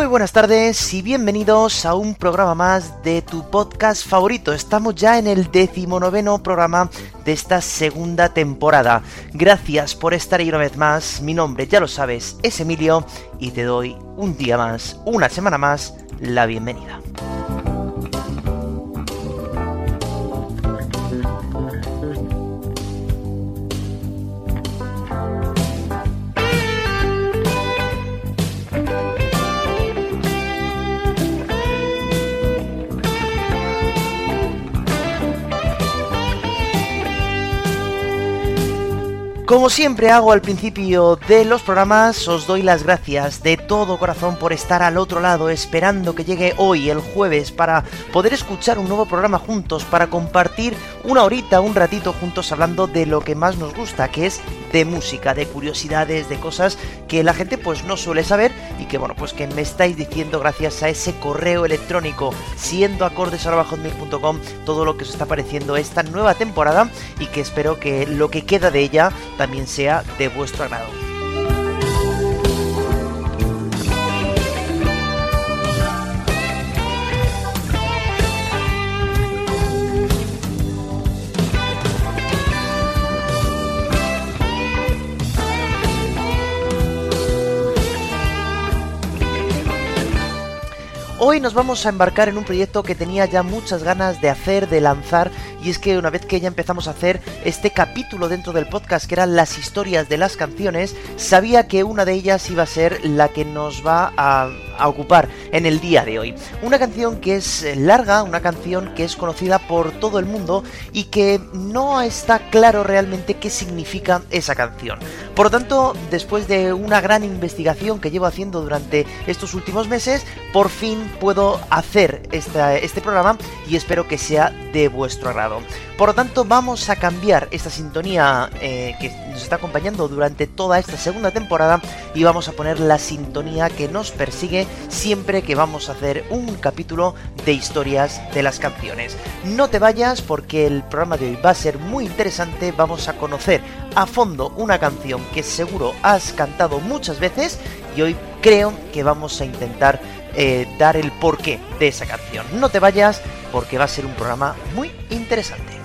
Muy buenas tardes y bienvenidos a un programa más de tu podcast favorito. Estamos ya en el decimonoveno programa de esta segunda temporada. Gracias por estar ahí una vez más. Mi nombre, ya lo sabes, es Emilio y te doy un día más, una semana más, la bienvenida. Como siempre hago al principio de los programas, os doy las gracias de todo corazón por estar al otro lado esperando que llegue hoy, el jueves, para poder escuchar un nuevo programa juntos, para compartir una horita, un ratito juntos hablando de lo que más nos gusta, que es de música, de curiosidades, de cosas que la gente pues no suele saber que bueno, pues que me estáis diciendo gracias a ese correo electrónico siendo acordes todo lo que os está pareciendo esta nueva temporada y que espero que lo que queda de ella también sea de vuestro agrado. Hoy nos vamos a embarcar en un proyecto que tenía ya muchas ganas de hacer, de lanzar, y es que una vez que ya empezamos a hacer este capítulo dentro del podcast, que eran las historias de las canciones, sabía que una de ellas iba a ser la que nos va a, ocupar en el día de hoy. Una canción que es larga, una canción que es conocida por todo el mundo y que no está claro realmente qué significa esa canción. Por lo tanto, después de una gran investigación que llevo haciendo durante estos últimos meses, por fin puedo hacer este programa y espero que sea de vuestro agrado. Por lo tanto, vamos a cambiar esta sintonía eh, que nos está acompañando durante toda esta segunda temporada y vamos a poner la sintonía que nos persigue siempre que vamos a hacer un capítulo de historias de las canciones. No te vayas porque el programa de hoy va a ser muy interesante, vamos a conocer a fondo una canción que seguro has cantado muchas veces y hoy creo que vamos a intentar eh, dar el porqué de esa canción. No te vayas porque va a ser un programa muy interesante.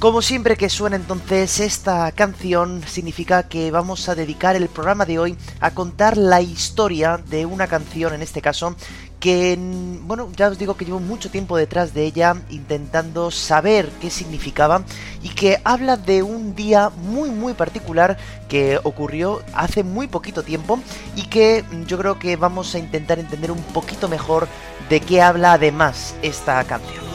Como siempre que suena entonces esta canción, significa que vamos a dedicar el programa de hoy a contar la historia de una canción, en este caso, que, bueno, ya os digo que llevo mucho tiempo detrás de ella intentando saber qué significaba y que habla de un día muy muy particular que ocurrió hace muy poquito tiempo y que yo creo que vamos a intentar entender un poquito mejor de qué habla además esta canción.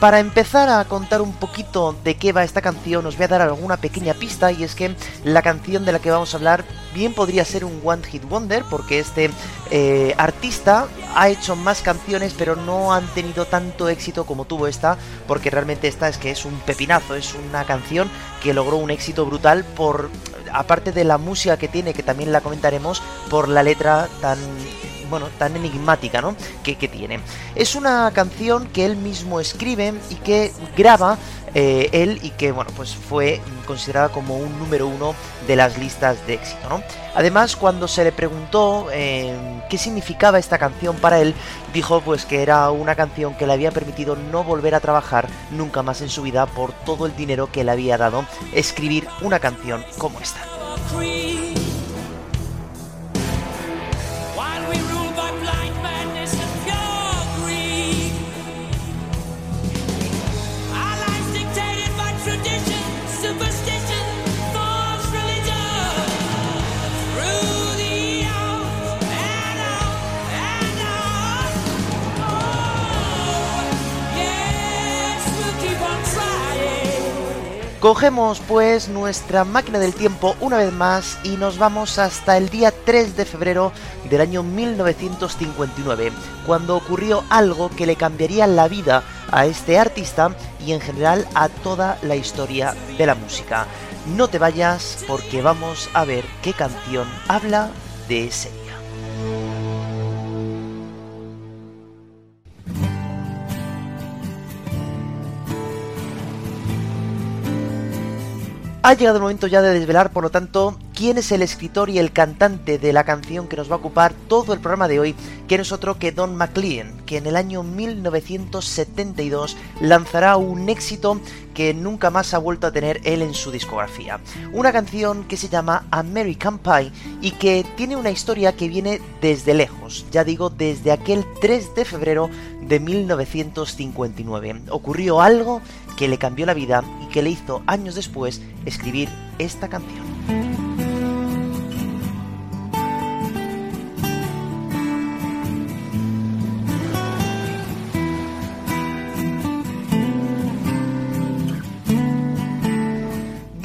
Para empezar a contar un poquito de qué va esta canción, os voy a dar alguna pequeña pista y es que la canción de la que vamos a hablar bien podría ser un One Hit Wonder porque este eh, artista ha hecho más canciones pero no han tenido tanto éxito como tuvo esta porque realmente esta es que es un pepinazo, es una canción que logró un éxito brutal por aparte de la música que tiene que también la comentaremos por la letra tan bueno, tan enigmática, ¿no? Que, tiene. Es una canción que él mismo escribe y que graba eh, él y que, bueno, pues fue considerada como un número uno de las listas de éxito, ¿no? Además, cuando se le preguntó eh, qué significaba esta canción para él, dijo pues que era una canción que le había permitido no volver a trabajar nunca más en su vida por todo el dinero que le había dado escribir una canción como esta. Cogemos pues nuestra máquina del tiempo una vez más y nos vamos hasta el día 3 de febrero del año 1959, cuando ocurrió algo que le cambiaría la vida a este artista y en general a toda la historia de la música. No te vayas porque vamos a ver qué canción habla de ese Ha llegado el momento ya de desvelar, por lo tanto, quién es el escritor y el cantante de la canción que nos va a ocupar todo el programa de hoy, que no es otro que Don McLean, que en el año 1972 lanzará un éxito que nunca más ha vuelto a tener él en su discografía. Una canción que se llama American Pie y que tiene una historia que viene desde lejos, ya digo, desde aquel 3 de febrero de 1959. Ocurrió algo que le cambió la vida y que le hizo años después escribir esta canción.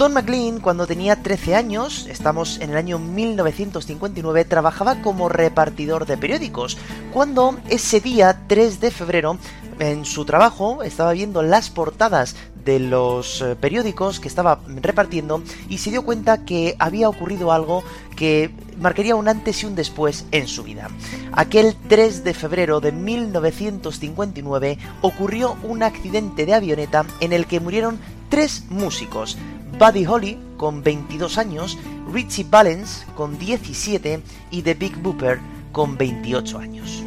Don McLean, cuando tenía 13 años, estamos en el año 1959, trabajaba como repartidor de periódicos, cuando ese día 3 de febrero en su trabajo estaba viendo las portadas de los eh, periódicos que estaba repartiendo y se dio cuenta que había ocurrido algo que marcaría un antes y un después en su vida. Aquel 3 de febrero de 1959 ocurrió un accidente de avioneta en el que murieron tres músicos, Buddy Holly con 22 años, Richie Valens con 17 y The Big Booper con 28 años.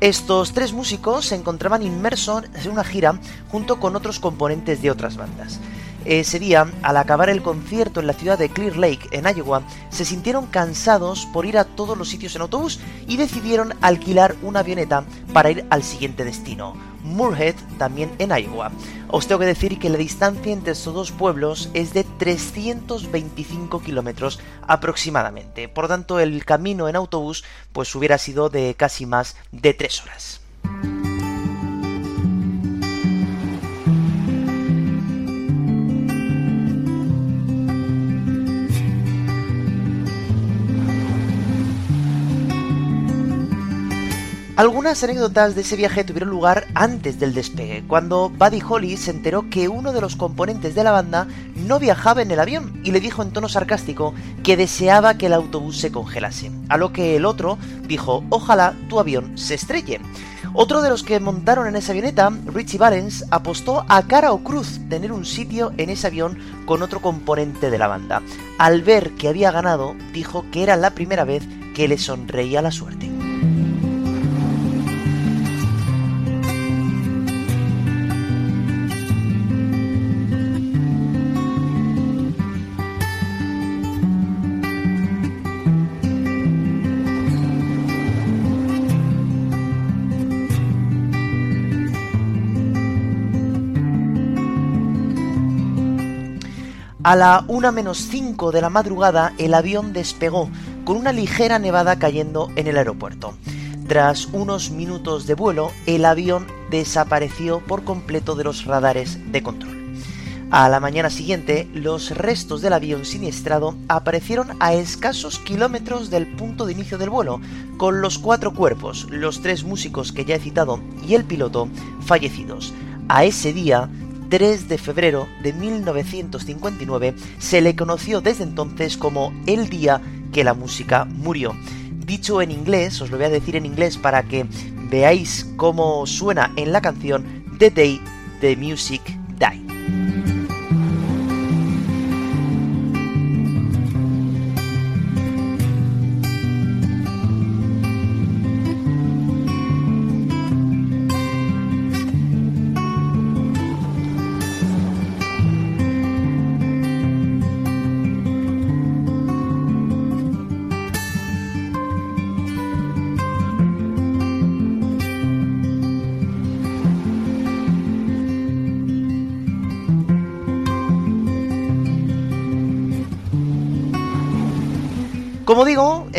Estos tres músicos se encontraban inmersos en una gira junto con otros componentes de otras bandas. Ese día, al acabar el concierto en la ciudad de Clear Lake, en Iowa, se sintieron cansados por ir a todos los sitios en autobús y decidieron alquilar una avioneta para ir al siguiente destino, Moorhead, también en Iowa. Os tengo que decir que la distancia entre estos dos pueblos es de 325 kilómetros aproximadamente. Por lo tanto, el camino en autobús pues hubiera sido de casi más de 3 horas. Algunas anécdotas de ese viaje tuvieron lugar antes del despegue, cuando Buddy Holly se enteró que uno de los componentes de la banda no viajaba en el avión y le dijo en tono sarcástico que deseaba que el autobús se congelase, a lo que el otro dijo ojalá tu avión se estrelle. Otro de los que montaron en esa avioneta, Richie Valens, apostó a cara o cruz tener un sitio en ese avión con otro componente de la banda. Al ver que había ganado, dijo que era la primera vez que le sonreía la suerte. A la 1 menos 5 de la madrugada el avión despegó con una ligera nevada cayendo en el aeropuerto. Tras unos minutos de vuelo, el avión desapareció por completo de los radares de control. A la mañana siguiente, los restos del avión siniestrado aparecieron a escasos kilómetros del punto de inicio del vuelo, con los cuatro cuerpos, los tres músicos que ya he citado y el piloto fallecidos. A ese día, 3 de febrero de 1959 se le conoció desde entonces como el día que la música murió. Dicho en inglés, os lo voy a decir en inglés para que veáis cómo suena en la canción The Day the Music Died.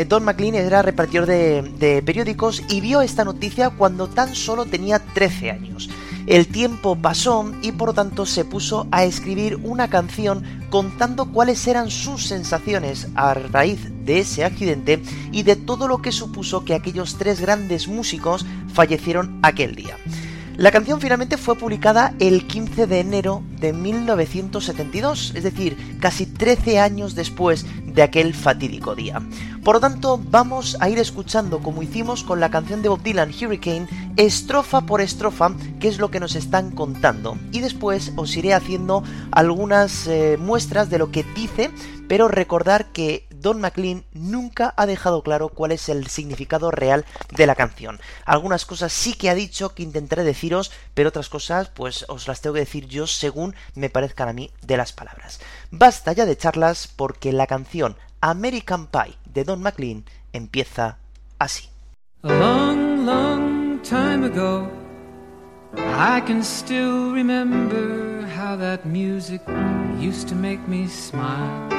Don McLean era repartidor de, de periódicos y vio esta noticia cuando tan solo tenía 13 años. El tiempo pasó y por lo tanto se puso a escribir una canción contando cuáles eran sus sensaciones a raíz de ese accidente y de todo lo que supuso que aquellos tres grandes músicos fallecieron aquel día. La canción finalmente fue publicada el 15 de enero de 1972, es decir, casi 13 años después de aquel fatídico día. Por lo tanto, vamos a ir escuchando, como hicimos con la canción de Bob Dylan Hurricane, estrofa por estrofa, qué es lo que nos están contando. Y después os iré haciendo algunas eh, muestras de lo que dice, pero recordar que Don McLean nunca ha dejado claro cuál es el significado real de la canción. Algunas cosas sí que ha dicho que intentaré deciros, pero otras cosas pues os las tengo que decir yo según me parezcan a mí de las palabras. Basta ya de charlas porque la canción American Pie de Don McLean empieza así. A long, long time ago, I can still remember how that music used to make me smile.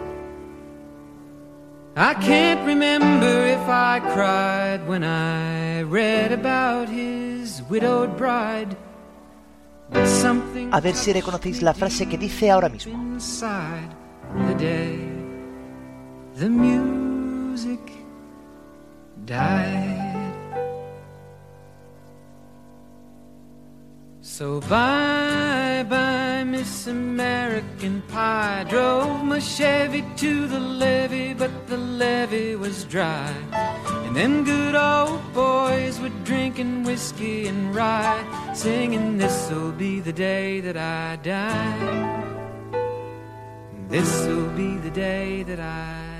I can't remember if I cried when I read about his widowed bride. But something A ver si reconocéis la frase que dice ahora mismo. inside the day the music died. So bye, Miss American Pie. Drove my Chevy to the levee, but the levee was dry. And them good old boys were drinking whiskey and rye, singing, This'll be the day that I die. This'll be the day that I die.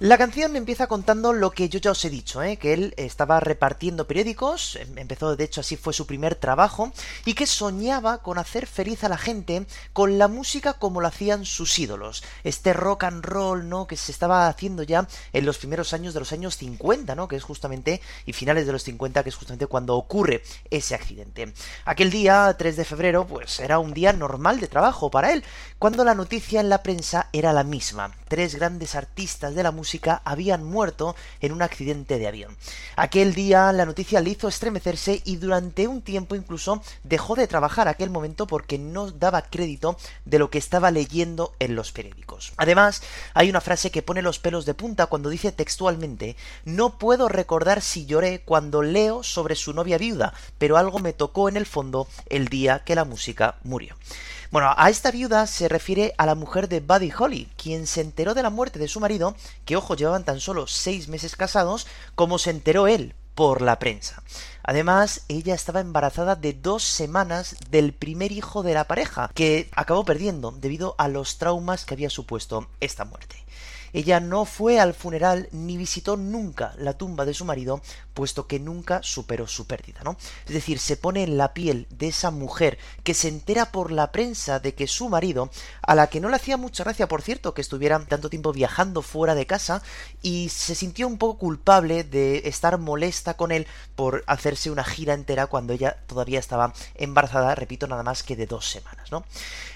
La canción empieza contando lo que yo ya os he dicho, ¿eh? que él estaba repartiendo periódicos, em- empezó de hecho así fue su primer trabajo, y que soñaba con hacer feliz a la gente con la música como lo hacían sus ídolos. Este rock and roll, ¿no? Que se estaba haciendo ya en los primeros años de los años 50, ¿no? Que es justamente, y finales de los 50, que es justamente cuando ocurre ese accidente. Aquel día, 3 de febrero, pues era un día normal de trabajo para él, cuando la noticia en la prensa era la misma. Tres grandes artistas de la música habían muerto en un accidente de avión. Aquel día la noticia le hizo estremecerse y durante un tiempo incluso dejó de trabajar aquel momento porque no daba crédito de lo que estaba leyendo en los periódicos. Además, hay una frase que pone los pelos de punta cuando dice textualmente No puedo recordar si lloré cuando leo sobre su novia viuda, pero algo me tocó en el fondo el día que la música murió. Bueno, a esta viuda se refiere a la mujer de Buddy Holly, quien se enteró de la muerte de su marido, que ojo, llevaban tan solo seis meses casados, como se enteró él por la prensa. Además, ella estaba embarazada de dos semanas del primer hijo de la pareja, que acabó perdiendo debido a los traumas que había supuesto esta muerte. Ella no fue al funeral ni visitó nunca la tumba de su marido, puesto que nunca superó su pérdida, ¿no? Es decir, se pone en la piel de esa mujer que se entera por la prensa de que su marido, a la que no le hacía mucha gracia, por cierto, que estuviera tanto tiempo viajando fuera de casa, y se sintió un poco culpable de estar molesta con él por hacerse una gira entera cuando ella todavía estaba embarazada, repito, nada más que de dos semanas, ¿no?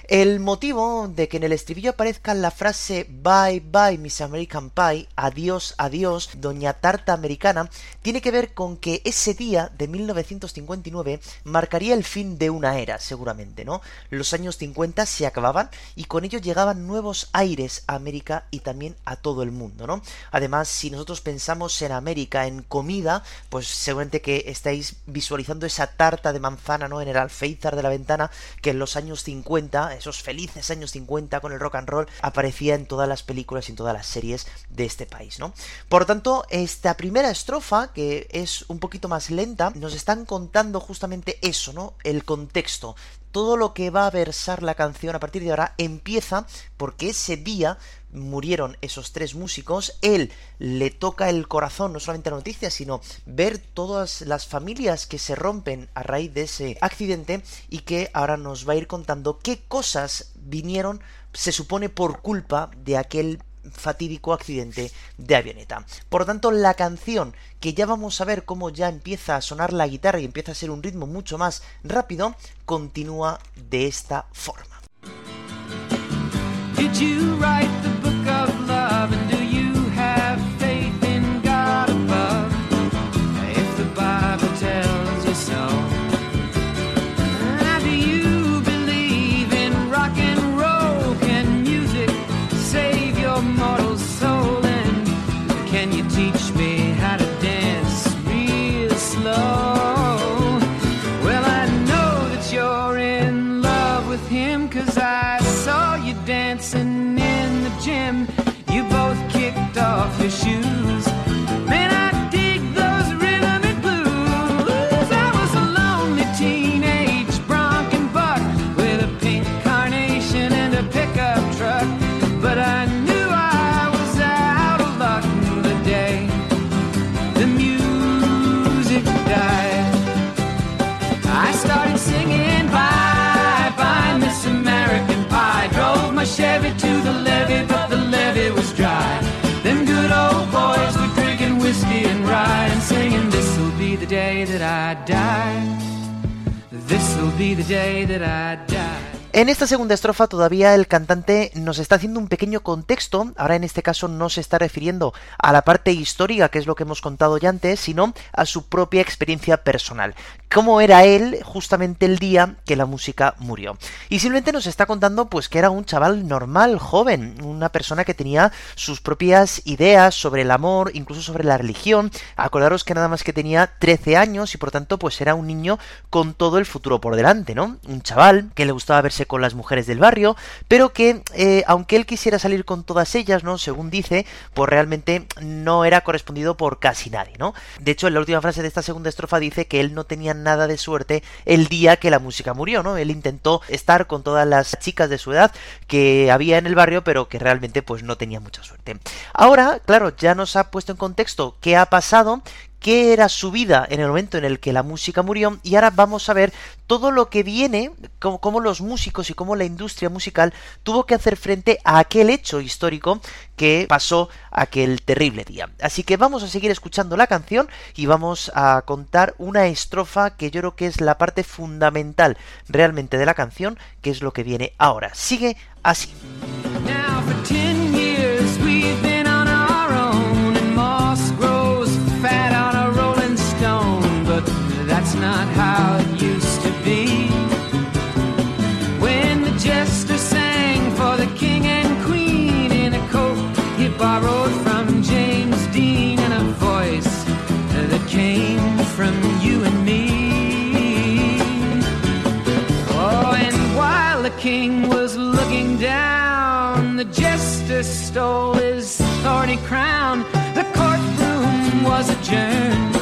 El motivo de que en el estribillo aparezca la frase Bye bye Miss American Pie, adiós, adiós, doña tarta americana, tiene que ver con que ese día de 1959 marcaría el fin de una era, seguramente, ¿no? Los años 50 se acababan y con ello llegaban nuevos aires a América y también a todo el mundo, ¿no? Además, si nosotros pensamos en América, en comida, pues seguramente que estáis visualizando esa tarta de manzana, ¿no? En el alféizar de la ventana que en los años 50 esos felices años 50 con el rock and roll, aparecía en todas las películas y en todas las series de este país, ¿no? Por tanto, esta primera estrofa, que es un poquito más lenta, nos están contando justamente eso, ¿no? El contexto todo lo que va a versar la canción a partir de ahora empieza porque ese día murieron esos tres músicos, él le toca el corazón no solamente la noticia, sino ver todas las familias que se rompen a raíz de ese accidente y que ahora nos va a ir contando qué cosas vinieron, se supone, por culpa de aquel fatídico accidente de avioneta. Por lo tanto, la canción, que ya vamos a ver cómo ya empieza a sonar la guitarra y empieza a ser un ritmo mucho más rápido, continúa de esta forma. Did you write the book of love the day that I die. En esta segunda estrofa todavía el cantante nos está haciendo un pequeño contexto, ahora en este caso no se está refiriendo a la parte histórica, que es lo que hemos contado ya antes, sino a su propia experiencia personal. Cómo era él justamente el día que la música murió. Y simplemente nos está contando pues que era un chaval normal, joven, una persona que tenía sus propias ideas sobre el amor, incluso sobre la religión. Acordaros que nada más que tenía 13 años y por tanto pues era un niño con todo el futuro por delante, ¿no? Un chaval que le gustaba verse con las mujeres del barrio, pero que eh, aunque él quisiera salir con todas ellas, ¿no? Según dice, pues realmente no era correspondido por casi nadie, ¿no? De hecho, en la última frase de esta segunda estrofa dice que él no tenía nada de suerte el día que la música murió, ¿no? Él intentó estar con todas las chicas de su edad que había en el barrio, pero que realmente pues no tenía mucha suerte. Ahora, claro, ya nos ha puesto en contexto qué ha pasado, qué era su vida en el momento en el que la música murió y ahora vamos a ver todo lo que viene, cómo, los músicos y cómo la industria musical tuvo que hacer frente a aquel hecho histórico que pasó aquel terrible día. Así que vamos a seguir escuchando la canción y vamos a contar una estrofa que yo creo que es la parte fundamental realmente de la canción, que es lo que viene ahora. Sigue así. Crown. The courtroom was adjourned.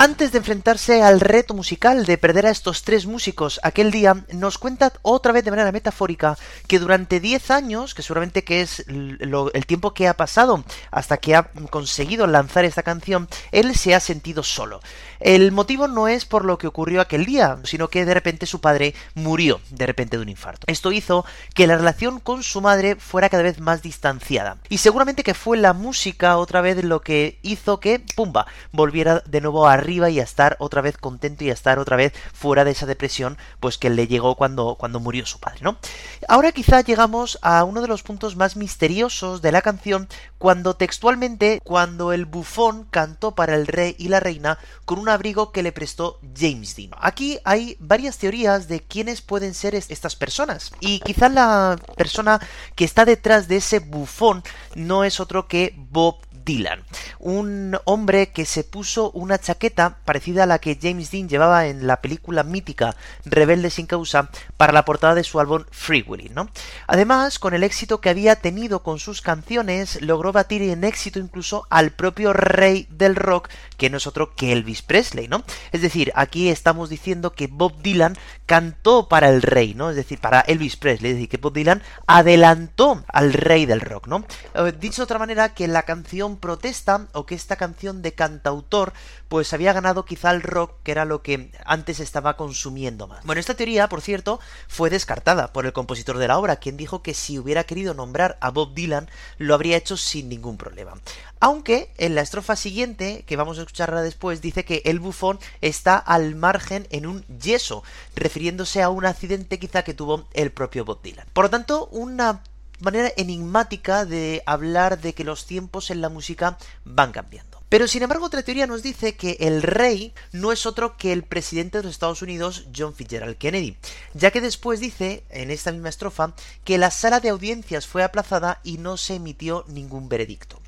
Antes de enfrentarse al reto musical de perder a estos tres músicos aquel día, nos cuenta otra vez de manera metafórica que durante 10 años, que seguramente que es el tiempo que ha pasado hasta que ha conseguido lanzar esta canción, él se ha sentido solo. El motivo no es por lo que ocurrió aquel día, sino que de repente su padre murió de repente de un infarto. Esto hizo que la relación con su madre fuera cada vez más distanciada. Y seguramente que fue la música otra vez lo que hizo que, pumba, volviera de nuevo a y a estar otra vez contento y a estar otra vez fuera de esa depresión pues que le llegó cuando, cuando murió su padre, ¿no? Ahora quizá llegamos a uno de los puntos más misteriosos de la canción cuando textualmente, cuando el bufón cantó para el rey y la reina con un abrigo que le prestó James Dean. Aquí hay varias teorías de quiénes pueden ser estas personas y quizá la persona que está detrás de ese bufón no es otro que Bob Dylan, un hombre que se puso una chaqueta parecida a la que James Dean llevaba en la película mítica Rebelde sin causa para la portada de su álbum Free Willy, ¿no? Además, con el éxito que había tenido con sus canciones, logró batir en éxito incluso al propio rey del rock, que no es otro que Elvis Presley, ¿no? Es decir, aquí estamos diciendo que Bob Dylan cantó para el rey, ¿no? Es decir, para Elvis Presley, es decir, que Bob Dylan adelantó al rey del rock, ¿no? Eh, dicho de otra manera, que la canción protesta o que esta canción de cantautor pues había ganado quizá el rock que era lo que antes estaba consumiendo más. Bueno, esta teoría, por cierto, fue descartada por el compositor de la obra, quien dijo que si hubiera querido nombrar a Bob Dylan lo habría hecho sin ningún problema. Aunque en la estrofa siguiente, que vamos a escucharla después, dice que el bufón está al margen en un yeso, refiriéndose a un accidente quizá que tuvo el propio Bob Dylan. Por lo tanto, una manera enigmática de hablar de que los tiempos en la música van cambiando. Pero sin embargo otra teoría nos dice que el rey no es otro que el presidente de los Estados Unidos, John Fitzgerald Kennedy, ya que después dice, en esta misma estrofa, que la sala de audiencias fue aplazada y no se emitió ningún veredicto.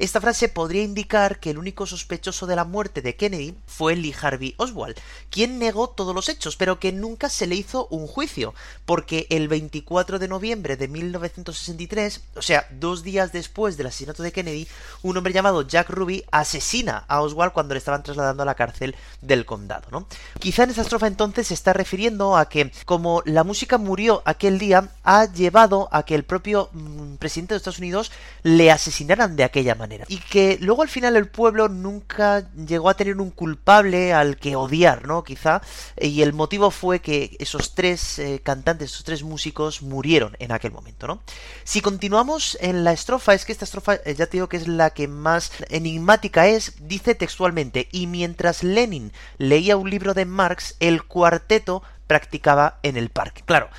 Esta frase podría indicar que el único sospechoso de la muerte de Kennedy fue Lee Harvey Oswald, quien negó todos los hechos, pero que nunca se le hizo un juicio, porque el 24 de noviembre de 1963, o sea, dos días después del asesinato de Kennedy, un hombre llamado Jack Ruby asesina a Oswald cuando le estaban trasladando a la cárcel del condado, ¿no? Quizá en esta estrofa entonces se está refiriendo a que, como la música murió aquel día, ha llevado a que el propio mm, presidente de Estados Unidos le asesinaran de aquella manera. Y que luego al final el pueblo nunca llegó a tener un culpable al que odiar, ¿no? Quizá. Y el motivo fue que esos tres eh, cantantes, esos tres músicos murieron en aquel momento, ¿no? Si continuamos en la estrofa, es que esta estrofa, eh, ya te digo que es la que más enigmática es, dice textualmente, y mientras Lenin leía un libro de Marx, el cuarteto practicaba en el parque. Claro,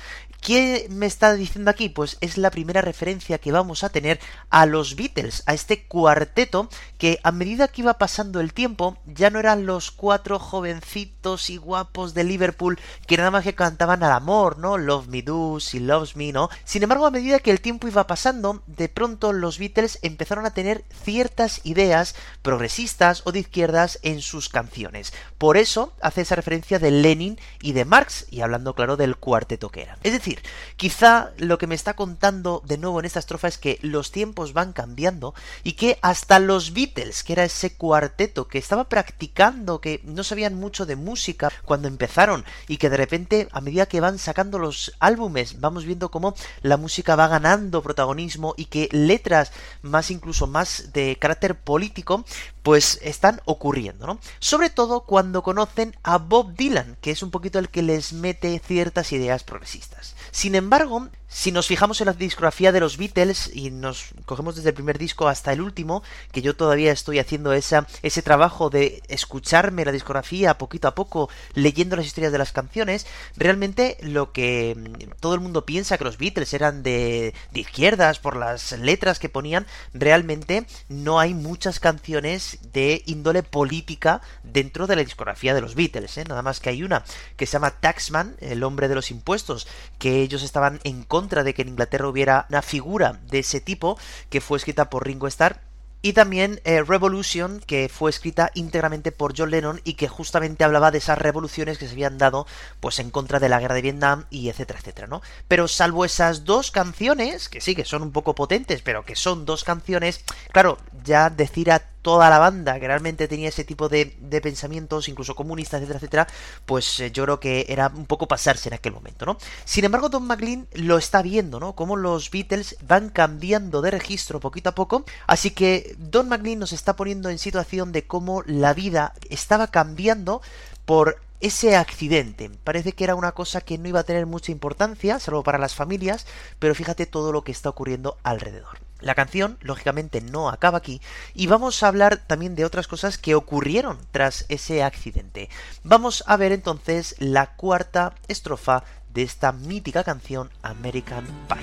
¿Qué me está diciendo aquí? Pues es la primera referencia que vamos a tener a los Beatles, a este cuarteto que a medida que iba pasando el tiempo ya no eran los cuatro jovencitos y guapos de Liverpool que nada más que cantaban al amor, ¿no? Love Me Do, She Loves Me, ¿no? Sin embargo, a medida que el tiempo iba pasando, de pronto los Beatles empezaron a tener ciertas ideas progresistas o de izquierdas en sus canciones. Por eso hace esa referencia de Lenin y de Marx, y hablando claro del cuarteto que eran. Es decir, quizá lo que me está contando de nuevo en esta estrofa es que los tiempos van cambiando y que hasta los Beatles, que era ese cuarteto que estaba practicando, que no sabían mucho de música cuando empezaron y que de repente a medida que van sacando los álbumes vamos viendo cómo la música va ganando protagonismo y que letras más incluso más de carácter político pues están ocurriendo, ¿no? Sobre todo cuando conocen a Bob Dylan, que es un poquito el que les mete ciertas ideas progresistas. Sin embargo, si nos fijamos en la discografía de los Beatles y nos cogemos desde el primer disco hasta el último, que yo todavía estoy haciendo esa, ese trabajo de escucharme la discografía poquito a poco, leyendo las historias de las canciones, realmente lo que mm, todo el mundo piensa que los Beatles eran de, de izquierdas por las letras que ponían, realmente no hay muchas canciones de índole política dentro de la discografía de los Beatles, ¿eh? nada más que hay una que se llama Taxman, el hombre de los impuestos, que ellos estaban en contra contra de que en Inglaterra hubiera una figura de ese tipo que fue escrita por Ringo Starr y también eh, Revolution, que fue escrita íntegramente por John Lennon y que justamente hablaba de esas revoluciones que se habían dado pues en contra de la guerra de Vietnam y etcétera, etcétera, ¿no? Pero salvo esas dos canciones, que sí, que son un poco potentes, pero que son dos canciones, claro, ya decir a toda la banda que realmente tenía ese tipo de, de pensamientos, incluso comunistas, etcétera, etcétera, pues eh, yo creo que era un poco pasarse en aquel momento, ¿no? Sin embargo, Don McLean lo está viendo, ¿no? Cómo los Beatles van cambiando de registro poquito a poco, así que Don McLean nos está poniendo en situación de cómo la vida estaba cambiando por ese accidente. Parece que era una cosa que no iba a tener mucha importancia, salvo para las familias, pero fíjate todo lo que está ocurriendo alrededor. La canción, lógicamente, no acaba aquí y vamos a hablar también de otras cosas que ocurrieron tras ese accidente. Vamos a ver entonces la cuarta estrofa de esta mítica canción American Pie.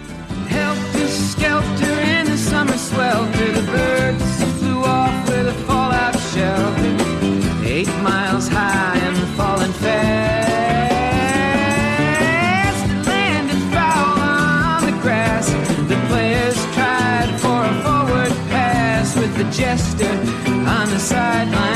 Pass with the jester on the sidelines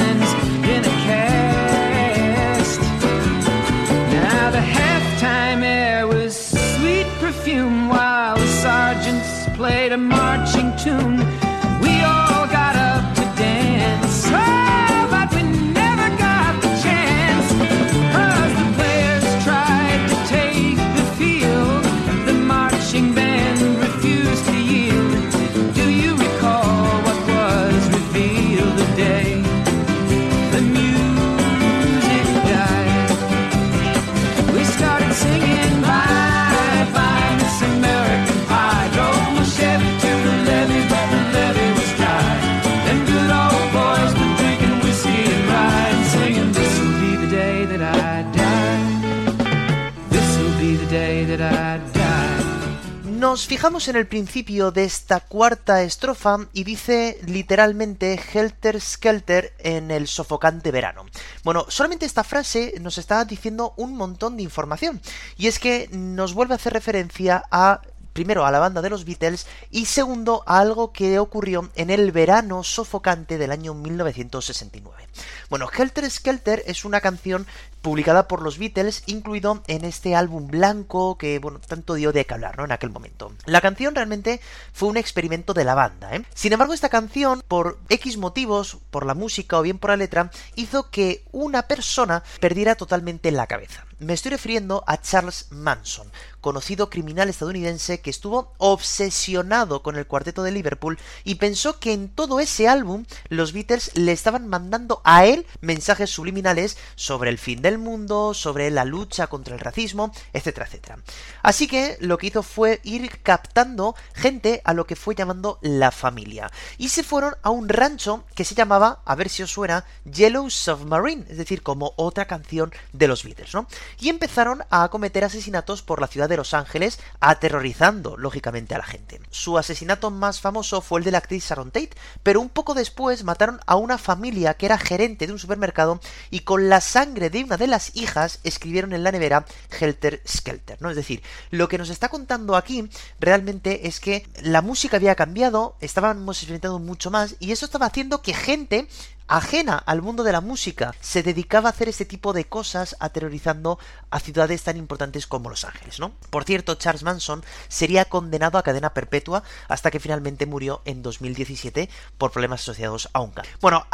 fijamos en el principio de esta cuarta estrofa y dice literalmente Helter Skelter en el sofocante verano. Bueno, solamente esta frase nos está diciendo un montón de información y es que nos vuelve a hacer referencia a primero a la banda de los Beatles y segundo a algo que ocurrió en el verano sofocante del año 1969. Bueno, Helter Skelter es una canción publicada por los Beatles, incluido en este álbum blanco que, bueno, tanto dio de que hablar, ¿no? En aquel momento. La canción realmente fue un experimento de la banda, ¿eh? Sin embargo, esta canción, por X motivos, por la música o bien por la letra, hizo que una persona perdiera totalmente la cabeza. Me estoy refiriendo a Charles Manson, conocido criminal estadounidense que estuvo obsesionado con el cuarteto de Liverpool y pensó que en todo ese álbum los Beatles le estaban mandando a él mensajes subliminales sobre el fin del mundo, sobre la lucha contra el racismo, etcétera, etcétera. Así que lo que hizo fue ir captando gente a lo que fue llamando la familia. Y se fueron a un rancho que se llamaba, a ver si os suena, Yellow Submarine, es decir, como otra canción de los Beatles, ¿no? Y empezaron a cometer asesinatos por la ciudad de Los Ángeles, aterrorizando, lógicamente, a la gente. Su asesinato más famoso fue el de la actriz Sharon Tate, pero un poco después mataron a una familia que era gerente de un supermercado y con la sangre de una de las hijas escribieron en la nevera Helter Skelter, ¿no? Es decir, lo que nos está contando aquí realmente es que la música había cambiado, estábamos experimentando mucho más y eso estaba haciendo que gente ajena al mundo de la música se dedicaba a hacer este tipo de cosas aterrorizando a ciudades tan importantes como Los Ángeles, ¿no? Por cierto, Charles Manson sería condenado a cadena perpetua hasta que finalmente murió en 2017 por problemas asociados a un cáncer. Bueno,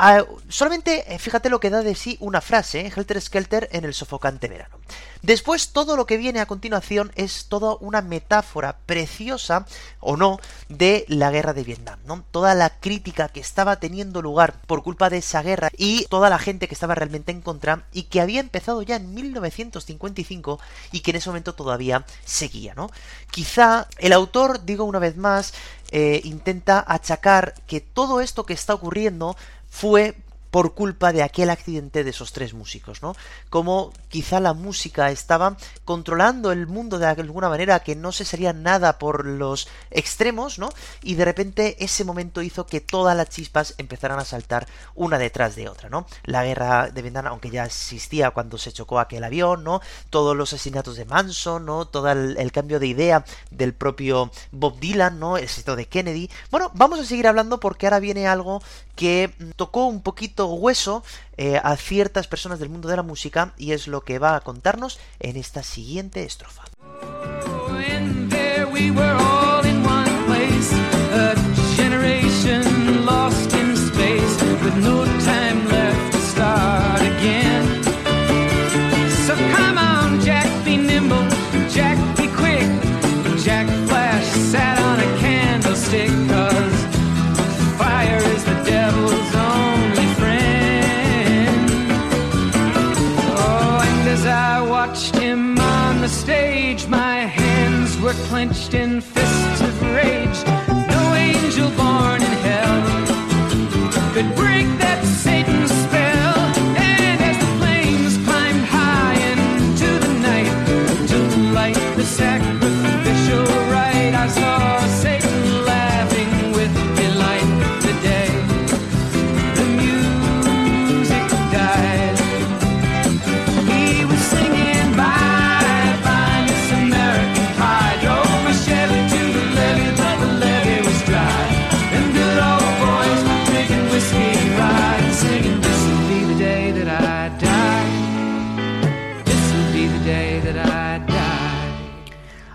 solamente eh, fíjate lo que da de sí una frase, ¿eh? Helter Skelter en el sofocante verano. Después todo lo que viene a continuación es toda una metáfora preciosa o no de la guerra de Vietnam, ¿no? Toda la crítica que estaba teniendo lugar por culpa de esa guerra y toda la gente que estaba realmente en contra y que había empezado ya en 1955 y que en ese momento todavía seguía, ¿no? Quizá el autor, digo una vez más, eh, intenta achacar que todo esto que está ocurriendo fue por culpa de aquel accidente de esos tres músicos, ¿no? Como quizá la música estaba controlando el mundo de alguna manera que no se sería nada por los extremos, ¿no? Y de repente ese momento hizo que todas las chispas empezaran a saltar una detrás de otra, ¿no? La guerra de Vietnam, aunque ya existía cuando se chocó aquel avión, ¿no? Todos los asesinatos de Manson, ¿no? Todo el, el cambio de idea del propio Bob Dylan, ¿no? El éxito de Kennedy. Bueno, vamos a seguir hablando porque ahora viene algo que tocó un poquito hueso eh, a ciertas personas del mundo de la música y es lo que va a contarnos en esta siguiente estrofa. quenched in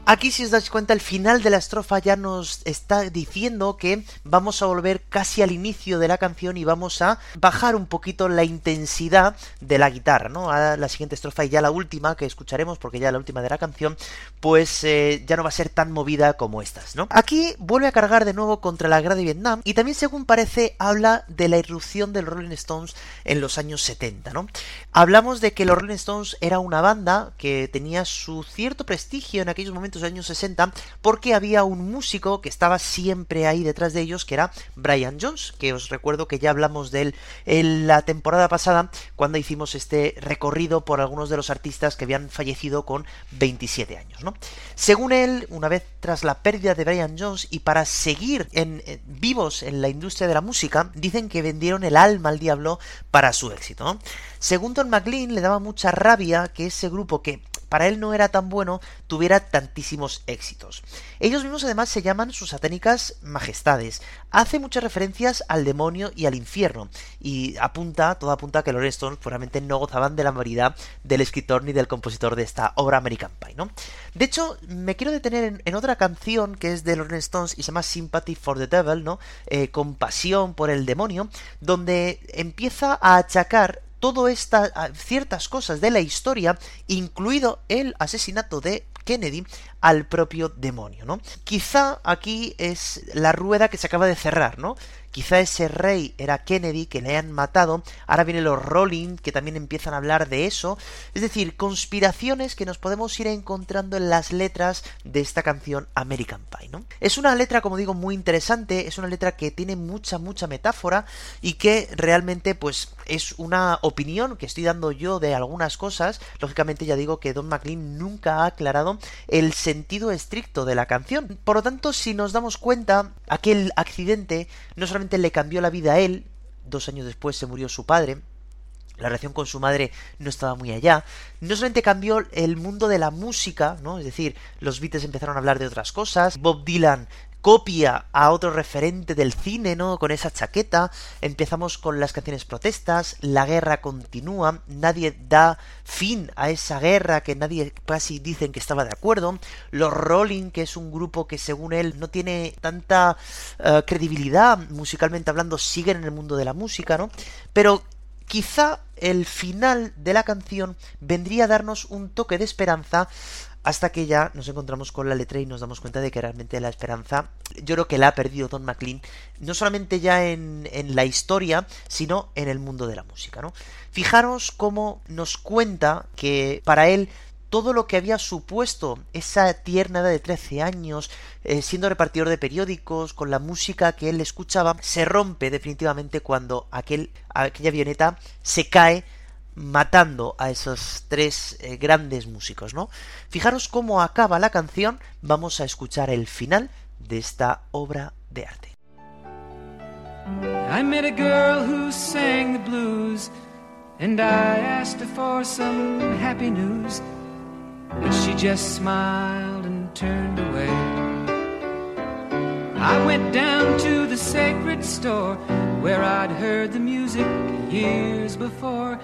Aquí si os dais cuenta el final de la estrofa ya nos está diciendo que vamos a volver casi al inicio de la canción y vamos a bajar un poquito la intensidad de la guitarra, ¿no? A la siguiente estrofa y ya la última que escucharemos porque ya la última de la canción pues eh, ya no va a ser tan movida como estas, ¿no? Aquí vuelve a cargar de nuevo contra la guerra de Vietnam y también según parece habla de la irrupción de los Rolling Stones en los años 70, ¿no? Hablamos de que los Rolling Stones era una banda que tenía su cierto prestigio en aquellos momentos años 60 porque había un músico que estaba siempre ahí detrás de ellos que era Brian Jones, que os recuerdo que ya hablamos de él en la temporada pasada cuando hicimos este recorrido por algunos de los artistas que habían fallecido con 27 años, ¿no? Según él, una vez tras la pérdida de Brian Jones y para seguir en, vivos en la industria de la música, dicen que vendieron el alma al diablo para su éxito. Según Don McLean, le daba mucha rabia que ese grupo que para él no era tan bueno, tuviera tantísimos éxitos. Ellos mismos además se llaman sus satánicas majestades. Hace muchas referencias al demonio y al infierno, y apunta, todo apunta a que los Stones puramente no gozaban de la mayoría del escritor ni del compositor de esta obra American Pie, ¿no? De hecho, me quiero detener en, otra canción que es de los Stones y se llama Sympathy for the Devil, ¿no? Eh, compasión por el demonio, donde empieza a achacar todo estas ciertas cosas de la historia, incluido el asesinato de Kennedy al propio demonio, ¿no? Quizá aquí es la rueda que se acaba de cerrar, ¿no? Quizá ese rey era Kennedy, que le han matado. Ahora vienen los Rolling, que también empiezan a hablar de eso. Es decir, conspiraciones que nos podemos ir encontrando en las letras de esta canción American Pie, ¿no? Es una letra, como digo, muy interesante. Es una letra que tiene mucha, mucha metáfora y que realmente, pues, es una opinión que estoy dando yo de algunas cosas. Lógicamente, ya digo que Don McLean nunca ha aclarado el sentido estricto de la canción. Por lo tanto, si nos damos cuenta, aquel accidente no solamente le cambió la vida a él, dos años después se murió su padre, la relación con su madre no estaba muy allá. No solamente cambió el mundo de la música, ¿no? Es decir, los Beatles empezaron a hablar de otras cosas. Bob Dylan copia a otro referente del cine, ¿no? Con esa chaqueta. Empezamos con las canciones protestas, la guerra continúa, nadie da fin a esa guerra que nadie casi dicen que estaba de acuerdo. Los Rolling, que es un grupo que según él no tiene tanta eh, credibilidad musicalmente hablando, siguen en el mundo de la música, ¿no? Pero quizá el final de la canción vendría a darnos un toque de esperanza hasta que ya nos encontramos con la letra y nos damos cuenta de que realmente la esperanza, yo creo que la ha perdido Don McLean, no solamente ya en, en la historia, sino en el mundo de la música, ¿no? Fijaros cómo nos cuenta que para él todo lo que había supuesto esa tierna edad de 13 años, eh, siendo repartidor de periódicos, con la música que él escuchaba, se rompe definitivamente cuando aquel, aquella avioneta se cae matando a esos tres eh, grandes músicos, ¿no? Fijaros cómo acaba la canción, vamos a escuchar el final de esta obra de arte. I met a girl who sang the blues, and I asked her for some happy news, but she just smiled and turned away. I went down to the sacred store where I'd heard the music years before.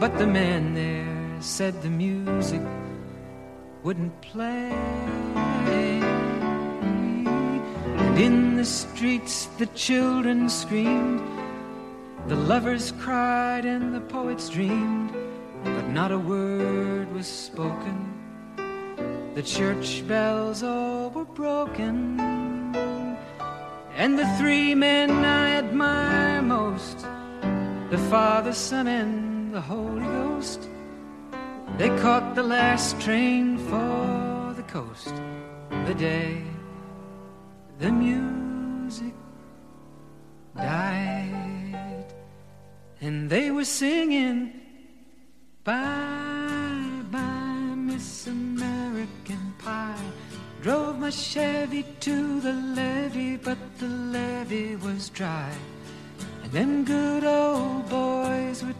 But the man there said the music wouldn't play. And in the streets the children screamed, the lovers cried, and the poets dreamed, but not a word was spoken. The church bells all were broken. And the three men I admire most, the Father, Son, and the Holy Ghost. They caught the last train for the coast the day the music died. And they were singing, Bye, bye, Miss American Pie. Drove my Chevy to the levee, but the levee was dry. And them good old boys were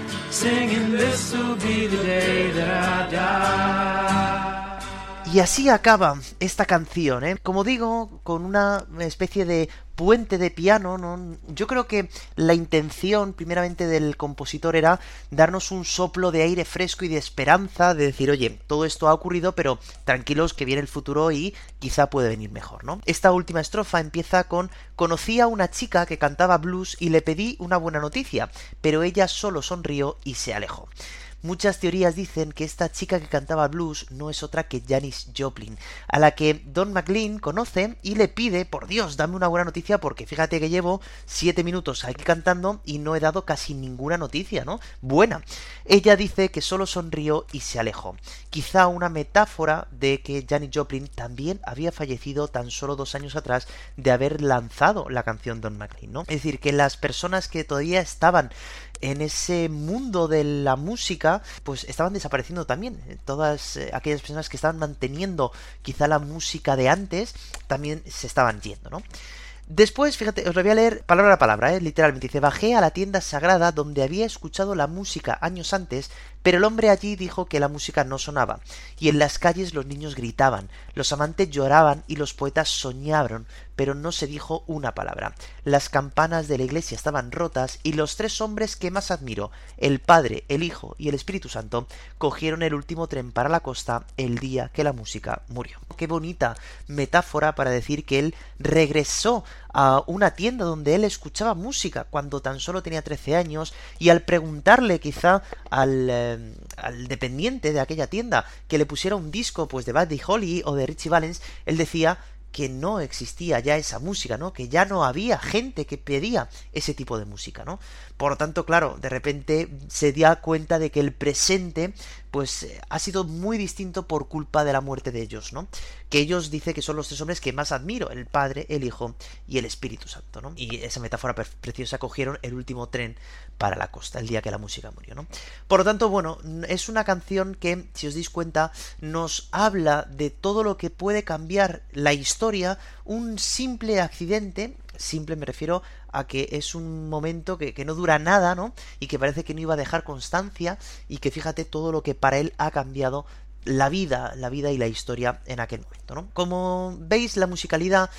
singing, This'll be the day that I die. Y así acaba esta canción, ¿eh? Como digo, con una especie de puente de piano, ¿no? Yo creo que la intención, primeramente, del compositor era darnos un soplo de aire fresco y de esperanza, de decir, oye, todo esto ha ocurrido, pero tranquilos que viene el futuro y quizá puede venir mejor, ¿no? Esta última estrofa empieza con conocí a una chica que cantaba blues y le pedí una buena noticia, pero ella solo sonrió y se alejó. Muchas teorías dicen que esta chica que cantaba blues no es otra que Janis Joplin, a la que Don McLean conoce y le pide, por Dios, dame una buena noticia porque fíjate que llevo siete minutos aquí cantando y no he dado casi ninguna noticia, ¿no? Buena. Ella dice que solo sonrió y se alejó. Quizá una metáfora de que Janis Joplin también había fallecido tan solo dos años atrás de haber lanzado la canción Don McLean, ¿no? Es decir, que las personas que todavía estaban en ese mundo de la música, pues estaban desapareciendo también. Todas eh, aquellas personas que estaban manteniendo quizá la música de antes, también se estaban yendo, ¿no? Después, fíjate, os lo voy a leer palabra a palabra, ¿eh? literalmente. Dice, bajé a la tienda sagrada donde había escuchado la música años antes, pero el hombre allí dijo que la música no sonaba, y en las calles los niños gritaban, los amantes lloraban y los poetas soñaban, pero no se dijo una palabra. Las campanas de la iglesia estaban rotas y los tres hombres que más admiro, el Padre, el Hijo y el Espíritu Santo, cogieron el último tren para la costa el día que la música murió. Qué bonita metáfora para decir que él regresó a una tienda donde él escuchaba música cuando tan solo tenía 13 años y al preguntarle quizá al, eh, al dependiente de aquella tienda que le pusiera un disco pues de Buddy Holly o de Richie Valens, él decía que no existía ya esa música, ¿no? Que ya no había gente que pedía ese tipo de música, ¿no? Por lo tanto, claro, de repente se dio cuenta de que el presente pues eh, ha sido muy distinto por culpa de la muerte de ellos, ¿no? Que ellos dice que son los tres hombres que más admiro, el Padre, el Hijo y el Espíritu Santo, ¿no? Y esa metáfora preciosa cogieron el último tren para la costa, el día que la música murió, ¿no? Por lo tanto, bueno, es una canción que, si os dais cuenta, nos habla de todo lo que puede cambiar la historia, un simple accidente simple me refiero a que es un momento que, no dura nada, ¿no? Y que parece que no iba a dejar constancia y que fíjate todo lo que para él ha cambiado la vida, la vida y la historia en aquel momento, ¿no? Como veis, la musicalidad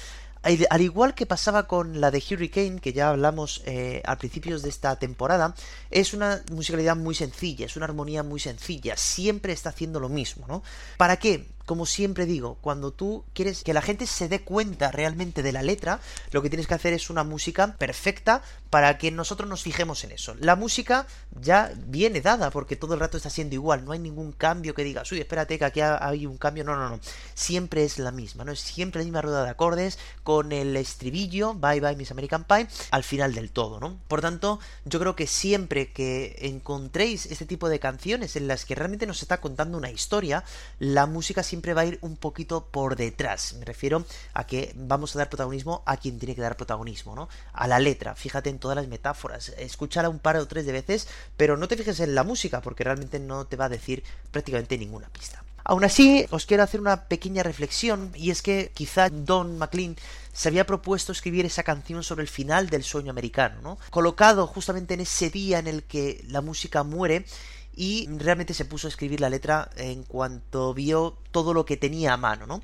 al igual que pasaba con la de Hurricane, que ya hablamos eh, al principio de esta temporada, es una musicalidad muy sencilla, es una armonía muy sencilla, siempre está haciendo lo mismo, ¿no? ¿Para qué? Como siempre digo, cuando tú quieres que la gente se dé cuenta realmente de la letra, lo que tienes que hacer es una música perfecta para que nosotros nos fijemos en eso. La música ya viene dada porque todo el rato está siendo igual, no hay ningún cambio que digas, uy, espérate que aquí hay un cambio, no, no, no, siempre es la misma, ¿no? Es siempre la misma rueda de acordes con el estribillo, bye bye Miss American Pie, al final del todo, ¿no? Por tanto, yo creo que siempre que encontréis este tipo de canciones en las que realmente nos está contando una historia, la música siempre va a ir un poquito por detrás. Me refiero a que vamos a dar protagonismo a quien tiene que dar protagonismo, ¿no? A la letra. Fíjate en todas las metáforas. Escúchala un par o tres de veces, pero no te fijes en la música, porque realmente no te va a decir prácticamente ninguna pista. Aún así, os quiero hacer una pequeña reflexión, y es que quizá Don McLean se había propuesto escribir esa canción sobre el final del sueño americano, ¿no? Colocado justamente en ese día en el que la música muere y realmente se puso a escribir la letra en cuanto vio todo lo que tenía a mano, ¿no?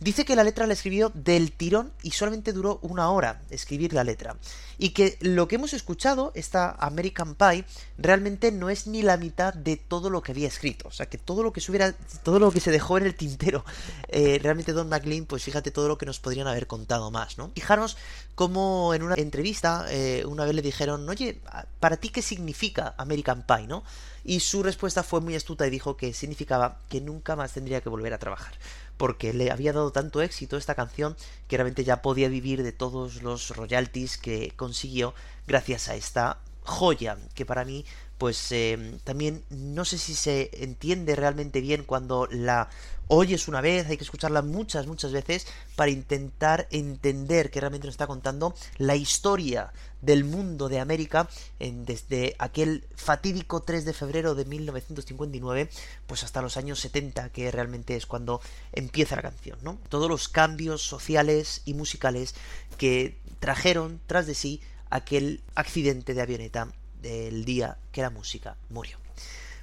Dice que la letra la escribió del tirón y solamente duró una hora escribir la letra. Y que lo que hemos escuchado, esta American Pie, realmente no es ni la mitad de todo lo que había escrito. O sea, que todo lo que se hubiera, todo lo que se dejó en el tintero, eh, realmente Don McLean, pues fíjate todo lo que nos podrían haber contado más, ¿no? Fijaros cómo en una entrevista eh, una vez le dijeron, oye, ¿para ti qué significa American Pie, no? Y su respuesta fue muy astuta y dijo que significaba que nunca más tendría que volver a trabajar porque le había dado tanto éxito esta canción que realmente ya podía vivir de todos los royalties que consiguió gracias a esta joya que para mí pues eh, también no sé si se entiende realmente bien cuando la oyes una vez, hay que escucharla muchas, muchas veces para intentar entender que realmente nos está contando la historia del mundo de América en, desde aquel fatídico 3 de febrero de 1959 pues hasta los años 70 que realmente es cuando empieza la canción, ¿no? Todos los cambios sociales y musicales que trajeron tras de sí aquel accidente de avioneta del día que la música murió.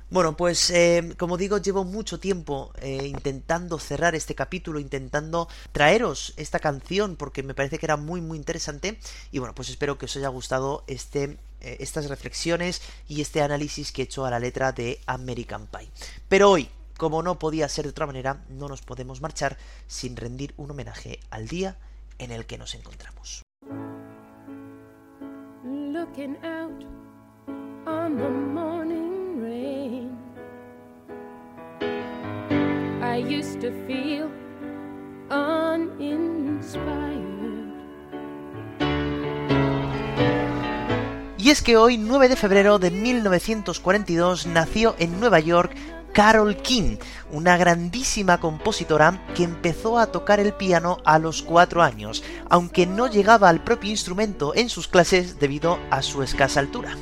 Bueno, pues eh, como digo, llevo mucho tiempo eh, intentando cerrar este capítulo, intentando traeros esta canción porque me parece que era muy muy interesante y bueno, pues espero que os haya gustado este eh, estas reflexiones y este análisis que he hecho a la letra de American Pie. Pero hoy, como no podía ser de otra manera, no nos podemos marchar sin rendir un homenaje al día en el que nos encontramos. Looking out on the used to feel uninspired. Y es que hoy, 9 de febrero de 1942, nació en Nueva York Carol King, una grandísima compositora que empezó a tocar el piano a los 4 años, aunque no llegaba al propio instrumento en sus clases debido a su escasa altura.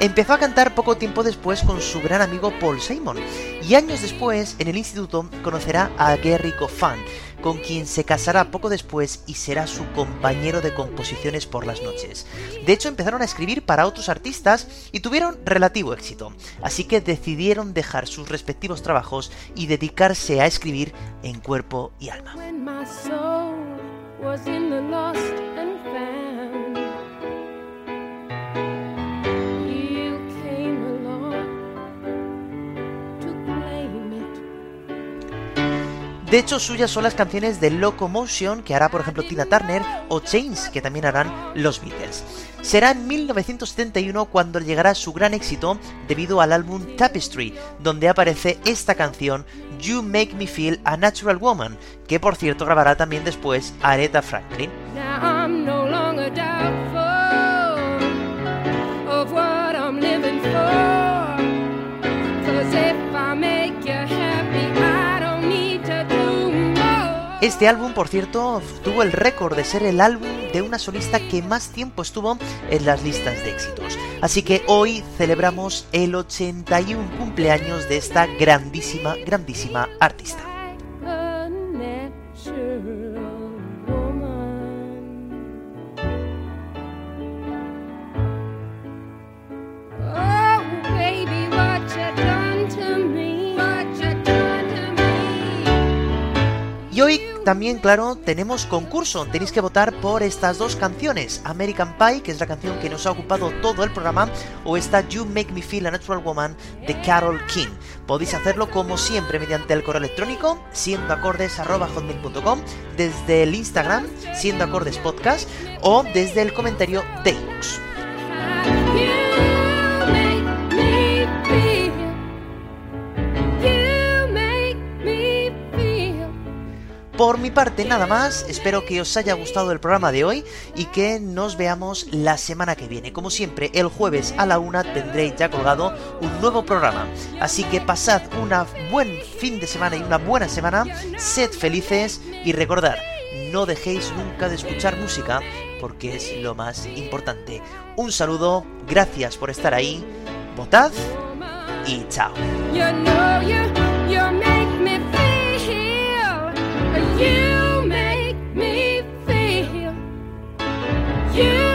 Empezó a cantar poco tiempo después con su gran amigo Paul Simon, y años después, en el instituto, conocerá a Gary Goffin, con quien se casará poco después y será su compañero de composiciones por las noches. De hecho, empezaron a escribir para otros artistas y tuvieron relativo éxito, así que decidieron dejar sus respectivos trabajos y dedicarse a escribir en cuerpo y alma. De hecho, suyas son las canciones de Locomotion que hará, por ejemplo, Tina Turner o Chains que también harán los Beatles. Será en 1971 cuando llegará su gran éxito debido al álbum Tapestry, donde aparece esta canción You Make Me Feel a Natural Woman, que por cierto grabará también después Aretha Franklin. Este álbum, por cierto, tuvo el récord de ser el álbum de una solista que más tiempo estuvo en las listas de éxitos. Así que hoy celebramos el 81 cumpleaños de esta grandísima, grandísima artista. Y hoy también, claro, tenemos concurso. Tenéis que votar por estas dos canciones. American Pie, que es la canción que nos ha ocupado todo el programa, o esta You Make Me Feel a Natural Woman de Carol King. Podéis hacerlo como siempre mediante el correo electrónico siendoacordes.com, desde el Instagram siendo o desde el comentario de. Por mi parte nada más, espero que os haya gustado el programa de hoy y que nos veamos la semana que viene. Como siempre, el jueves a la una tendréis ya colgado un nuevo programa. Así que pasad un buen fin de semana y una buena semana, sed felices y recordad, no dejéis nunca de escuchar música porque es lo más importante. Un saludo, gracias por estar ahí, votad y chao. You make me feel. You